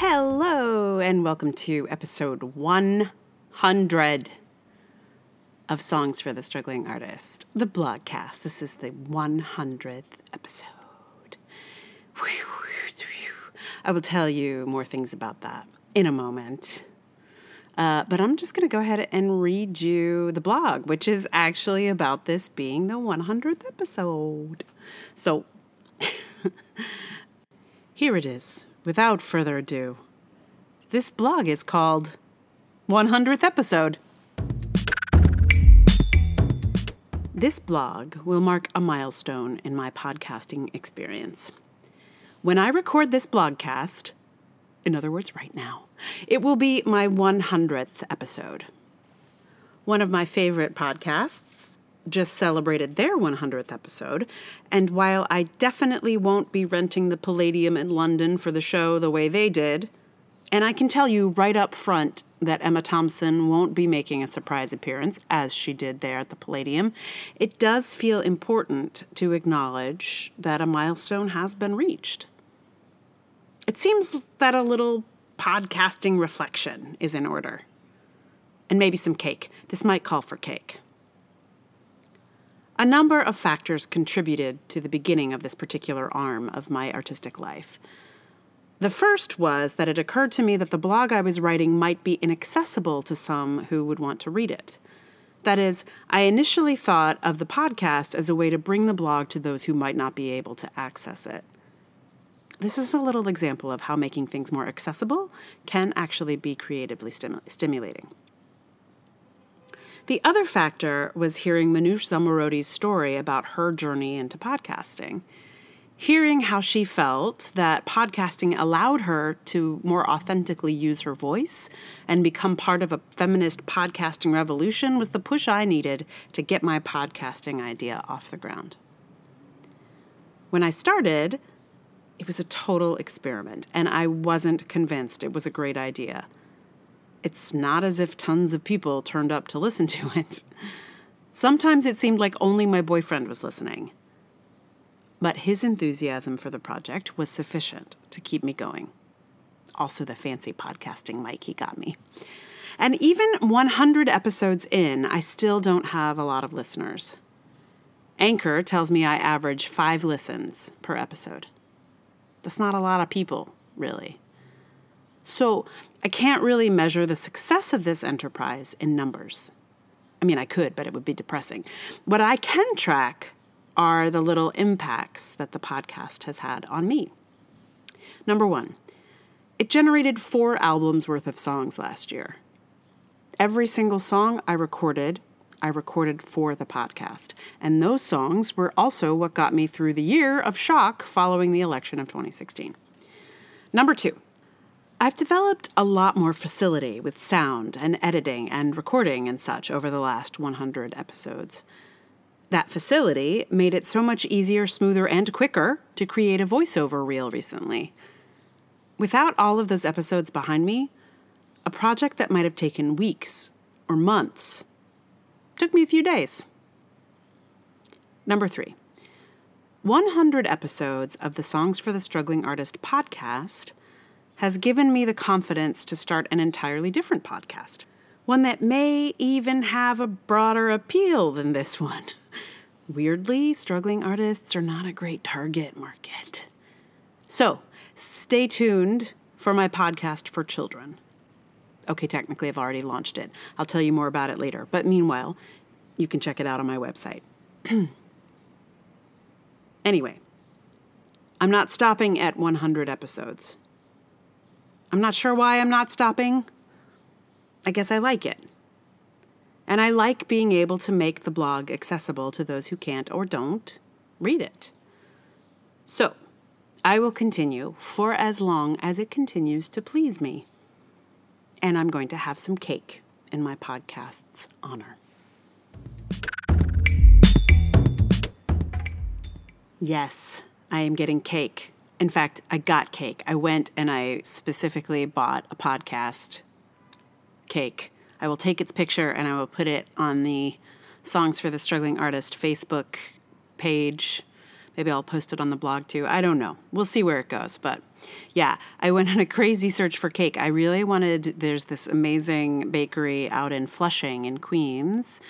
Hello, and welcome to episode 100 of Songs for the Struggling Artist, the blogcast. This is the 100th episode. I will tell you more things about that in a moment. Uh, but I'm just going to go ahead and read you the blog, which is actually about this being the 100th episode. So here it is without further ado, this blog is called 100th Episode. This blog will mark a milestone in my podcasting experience. When I record this blogcast, in other words, right now, it will be my 100th episode. One of my favorite podcasts just celebrated their 100th episode, and while I definitely won't be renting the Palladium in London for the show the way they did, and I can tell you right up front that Emma Thompson won't be making a surprise appearance, as she did there at the Palladium, it does feel important to acknowledge that a milestone has been reached. It seems that a little podcasting reflection is in order. And maybe some cake. This might call for cake. A number of factors contributed to the beginning of this particular arm of my artistic life. The first was that it occurred to me that the blog I was writing might be inaccessible to some who would want to read it. That is, I initially thought of the podcast as a way to bring the blog to those who might not be able to access it. This is a little example of how making things more accessible can actually be creatively stimulating. The other factor was hearing Manoush Zomorodi's story about her journey into podcasting. Hearing how she felt that podcasting allowed her to more authentically use her voice and become part of a feminist podcasting revolution was the push I needed to get my podcasting idea off the ground. When I started, it was a total experiment, and I wasn't convinced it was a great idea it's not as if tons of people turned up to listen to it. Sometimes it seemed like only my boyfriend was listening. But his enthusiasm for the project was sufficient to keep me going. Also, the fancy podcasting mic he got me. And even 100 episodes in, I still don't have a lot of listeners. Anchor tells me I average five listens per episode. That's not a lot of people, really. So I can't really measure the success of this enterprise in numbers. I mean, I could, but it would be depressing. What I can track are the little impacts that the podcast has had on me. Number one, it generated four albums worth of songs last year. Every single song I recorded, I recorded for the podcast. And those songs were also what got me through the year of shock following the election of 2016. Number two, I've developed a lot more facility with sound and editing and recording and such over the last 100 episodes. That facility made it so much easier, smoother, and quicker to create a voiceover reel recently. Without all of those episodes behind me, a project that might have taken weeks or months took me a few days. Number three, 100 episodes of the Songs for the Struggling Artist podcast has given me the confidence to start an entirely different podcast, one that may even have a broader appeal than this one. Weirdly, struggling artists are not a great target market. So, stay tuned for my podcast for children. Okay, technically, I've already launched it. I'll tell you more about it later. But meanwhile, you can check it out on my website. anyway, I'm not stopping at 100 episodes. I'm not sure why I'm not stopping. I guess I like it. And I like being able to make the blog accessible to those who can't or don't read it. So, I will continue for as long as it continues to please me. And I'm going to have some cake in my podcast's honor. Yes, I am getting cake in fact, I got cake. I went and I specifically bought a podcast cake. I will take its picture and I will put it on the Songs for the Struggling Artist Facebook page. Maybe I'll post it on the blog too. I don't know. We'll see where it goes. But yeah, I went on a crazy search for cake. I really wanted, there's this amazing bakery out in Flushing in Queens.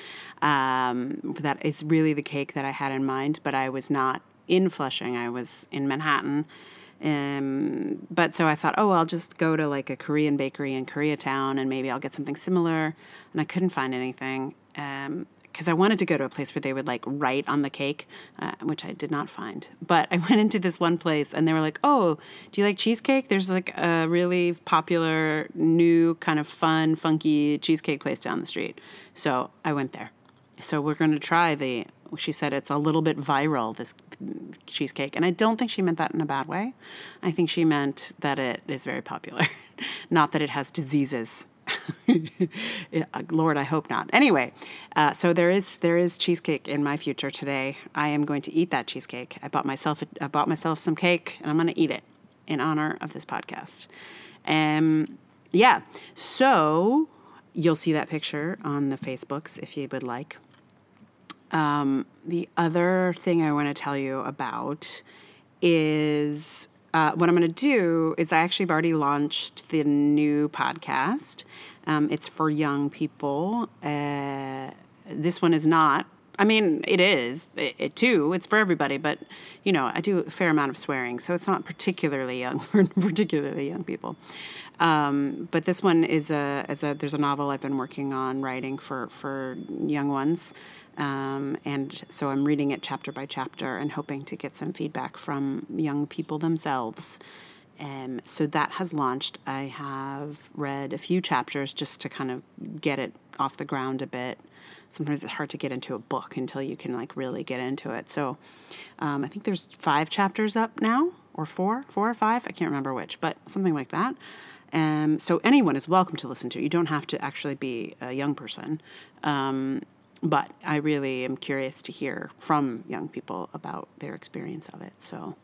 Um, that is really the cake that I had in mind, but I was not in Flushing. I was in Manhattan. Um, but so I thought, oh, I'll just go to like a Korean bakery in Koreatown and maybe I'll get something similar. And I couldn't find anything. Um, because I wanted to go to a place where they would like write on the cake, uh, which I did not find. But I went into this one place and they were like, "Oh, do you like cheesecake? There's like a really popular new kind of fun, funky cheesecake place down the street." So I went there. So we're going to try the. She said it's a little bit viral this cheesecake, and I don't think she meant that in a bad way. I think she meant that it is very popular, not that it has diseases Lord, I hope not. Anyway, uh, so there is there is cheesecake in my future today. I am going to eat that cheesecake. I bought myself I bought myself some cake, and I'm going to eat it in honor of this podcast. Um, yeah. So you'll see that picture on the Facebooks if you would like. Um, the other thing I want to tell you about is uh, what I'm going to do is I actually have already launched the new podcast. Um, it's for young people. Uh, this one is not. I mean, it is it, it, too. It's for everybody, but you know, I do a fair amount of swearing, so it's not particularly young for particularly young people. Um, but this one is a, as a there's a novel I've been working on writing for for young ones. Um, and so I'm reading it chapter by chapter and hoping to get some feedback from young people themselves. Um, so that has launched. I have read a few chapters just to kind of get it off the ground a bit. Sometimes it's hard to get into a book until you can like really get into it. So um, I think there's five chapters up now, or four, four or five. I can't remember which, but something like that. Um, so anyone is welcome to listen to. it. You don't have to actually be a young person. Um, but I really am curious to hear from young people about their experience of it. So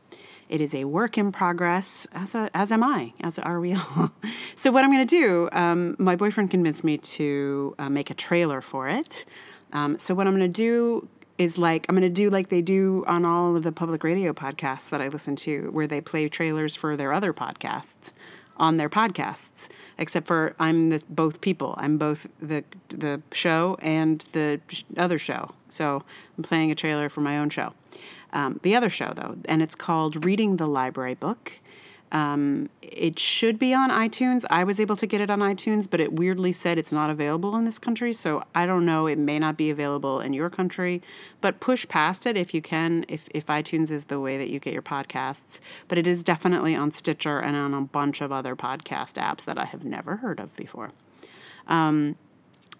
it is a work in progress, as, a, as am I, as are we all. so, what I'm going to do, um, my boyfriend convinced me to uh, make a trailer for it. Um, so, what I'm going to do is like, I'm going to do like they do on all of the public radio podcasts that I listen to, where they play trailers for their other podcasts on their podcasts, except for I'm the, both people. I'm both the the show and the other show. So I'm playing a trailer for my own show. Um, the other show though, and it's called Reading the Library Book. Um, it should be on iTunes. I was able to get it on iTunes, but it weirdly said it's not available in this country. So I don't know. It may not be available in your country, but push past it if you can, if, if iTunes is the way that you get your podcasts. But it is definitely on Stitcher and on a bunch of other podcast apps that I have never heard of before. Um,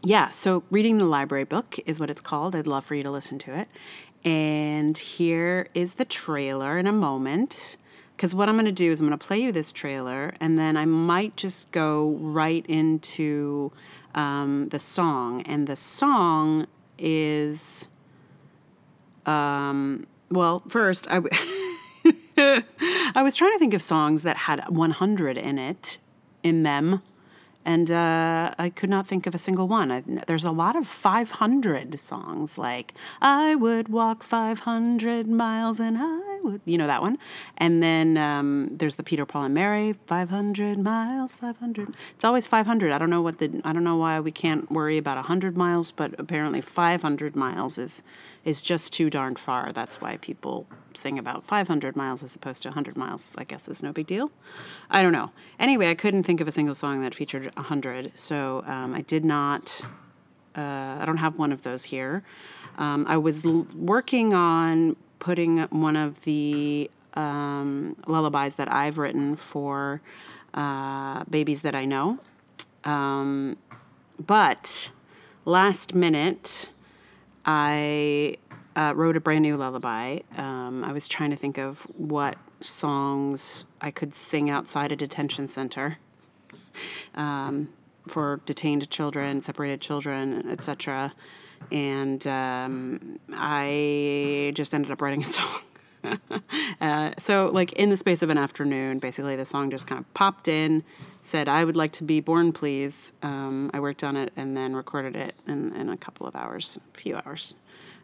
yeah, so reading the library book is what it's called. I'd love for you to listen to it. And here is the trailer in a moment. Because what I'm going to do is I'm going to play you this trailer, and then I might just go right into um, the song. And the song is, um, well, first, I, w- I was trying to think of songs that had 100 in it, in them and uh, I could not think of a single one. I, there's a lot of 500 songs, like "I would walk 500 miles and I would," you know that one. And then um, there's the Peter, Paul, and Mary, 500 miles, 500. It's always 500. I don't know what the I don't know why we can't worry about 100 miles, but apparently 500 miles is is just too darn far. That's why people sing about 500 miles as opposed to 100 miles. I guess is no big deal. I don't know. Anyway, I couldn't think of a single song that featured 100, so um, I did not. Uh, I don't have one of those here. Um, I was l- working on putting one of the um, lullabies that I've written for uh, babies that I know. Um, but last minute, I uh, wrote a brand new lullaby. Um, I was trying to think of what songs I could sing outside a detention center um, for detained children, separated children, etc. And um, I just ended up writing a song. uh, so, like in the space of an afternoon, basically the song just kind of popped in, said, "I would like to be born, please." Um, I worked on it and then recorded it in, in a couple of hours, a few hours.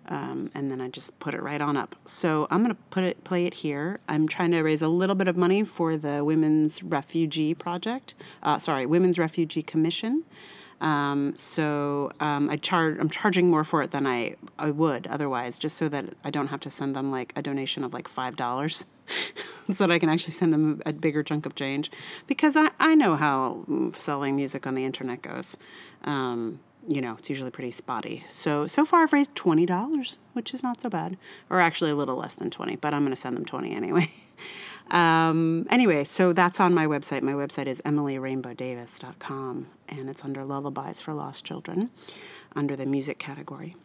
um, and then I just put it right on up. So I'm gonna put it, play it here. I'm trying to raise a little bit of money for the Women's Refugee Project. Uh, sorry, Women's Refugee Commission. Um, so um, I charge. I'm charging more for it than I I would otherwise, just so that I don't have to send them like a donation of like five dollars, so that I can actually send them a bigger chunk of change, because I I know how selling music on the internet goes. Um, you know, it's usually pretty spotty. So so far I've raised twenty dollars, which is not so bad, or actually a little less than twenty, but I'm going to send them twenty anyway. Um, anyway, so that's on my website. My website is emilyrainbowdavis.com, and it's under Lullabies for Lost Children, under the music category.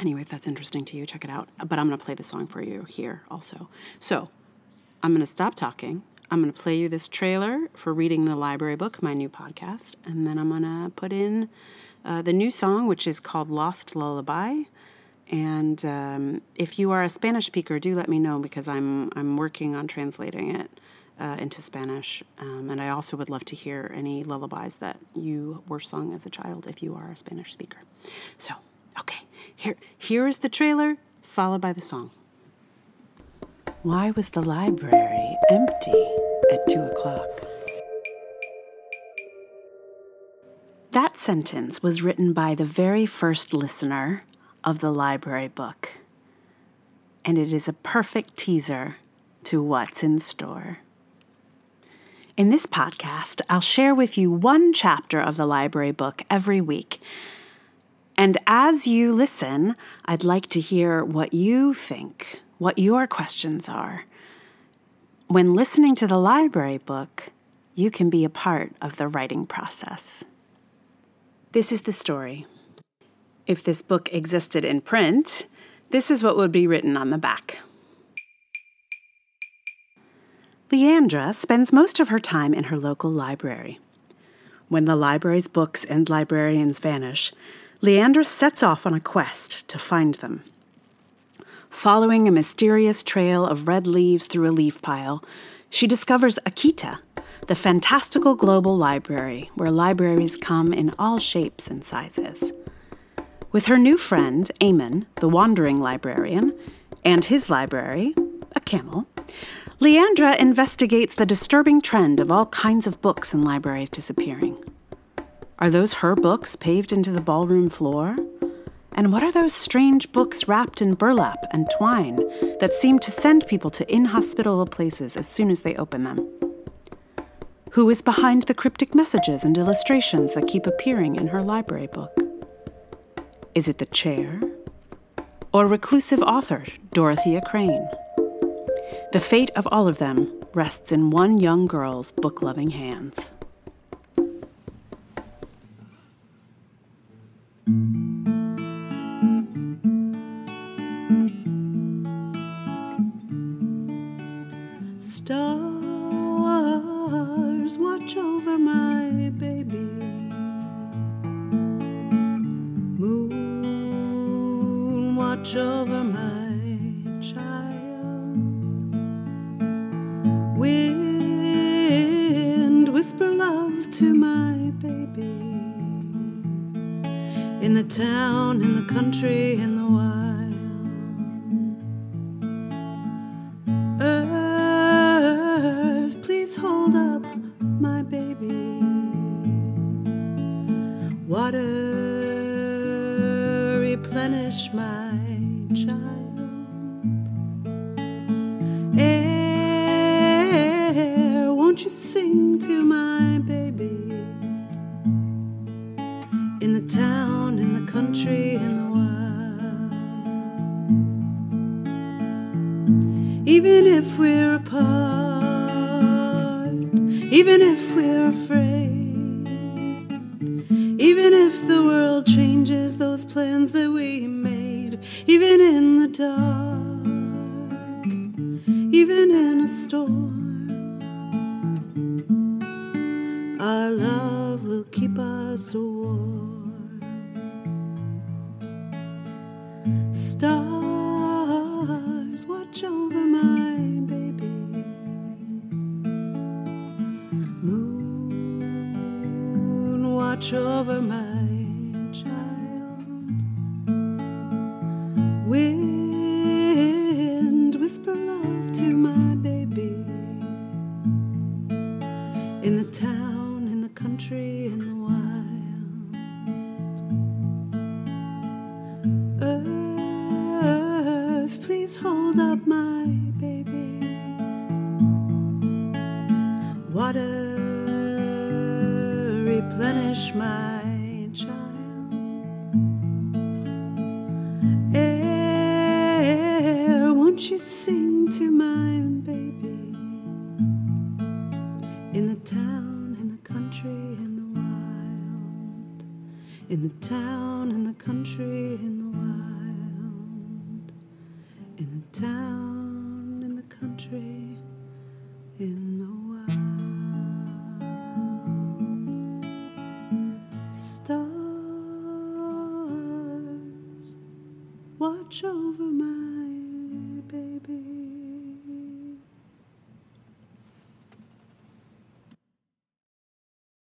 Anyway, if that's interesting to you, check it out. But I'm going to play the song for you here also. So I'm going to stop talking. I'm going to play you this trailer for Reading the Library Book, my new podcast, and then I'm going to put in uh, the new song, which is called Lost Lullaby. And um, if you are a Spanish speaker, do let me know because I'm I'm working on translating it uh, into Spanish. Um, and I also would love to hear any lullabies that you were sung as a child if you are a Spanish speaker. So, okay, here here is the trailer followed by the song. Why was the library empty at two o'clock? That sentence was written by the very first listener of the library book. And it is a perfect teaser to what's in store. In this podcast, I'll share with you one chapter of the library book every week. And as you listen, I'd like to hear what you think, what your questions are. When listening to the library book, you can be a part of the writing process. This is the story if this book existed in print, this is what would be written on the back. Leandra spends most of her time in her local library. When the library's books and librarians vanish, Leandra sets off on a quest to find them. Following a mysterious trail of red leaves through a leaf pile, she discovers Akita, the fantastical global library where libraries come in all shapes and sizes. With her new friend, Eamon, the wandering librarian, and his library, a camel, Leandra investigates the disturbing trend of all kinds of books in libraries disappearing. Are those her books paved into the ballroom floor? And what are those strange books wrapped in burlap and twine that seem to send people to inhospitable places as soon as they open them? Who is behind the cryptic messages and illustrations that keep appearing in her library book? Is it the chair? Or reclusive author Dorothea Crane? The fate of all of them rests in one young girl's book loving hands. To my baby. In the town, in the country, in the wild. Earth, please hold up my baby. Water, replenish my even even if we're afraid, even if the world changes those plans that we made, even in the dark, even in a storm, our love will keep us warm. In the wild. Earth, please hold up my baby. Water, replenish my in the town, in the country, in the wild, in the town, in the country, in the wild.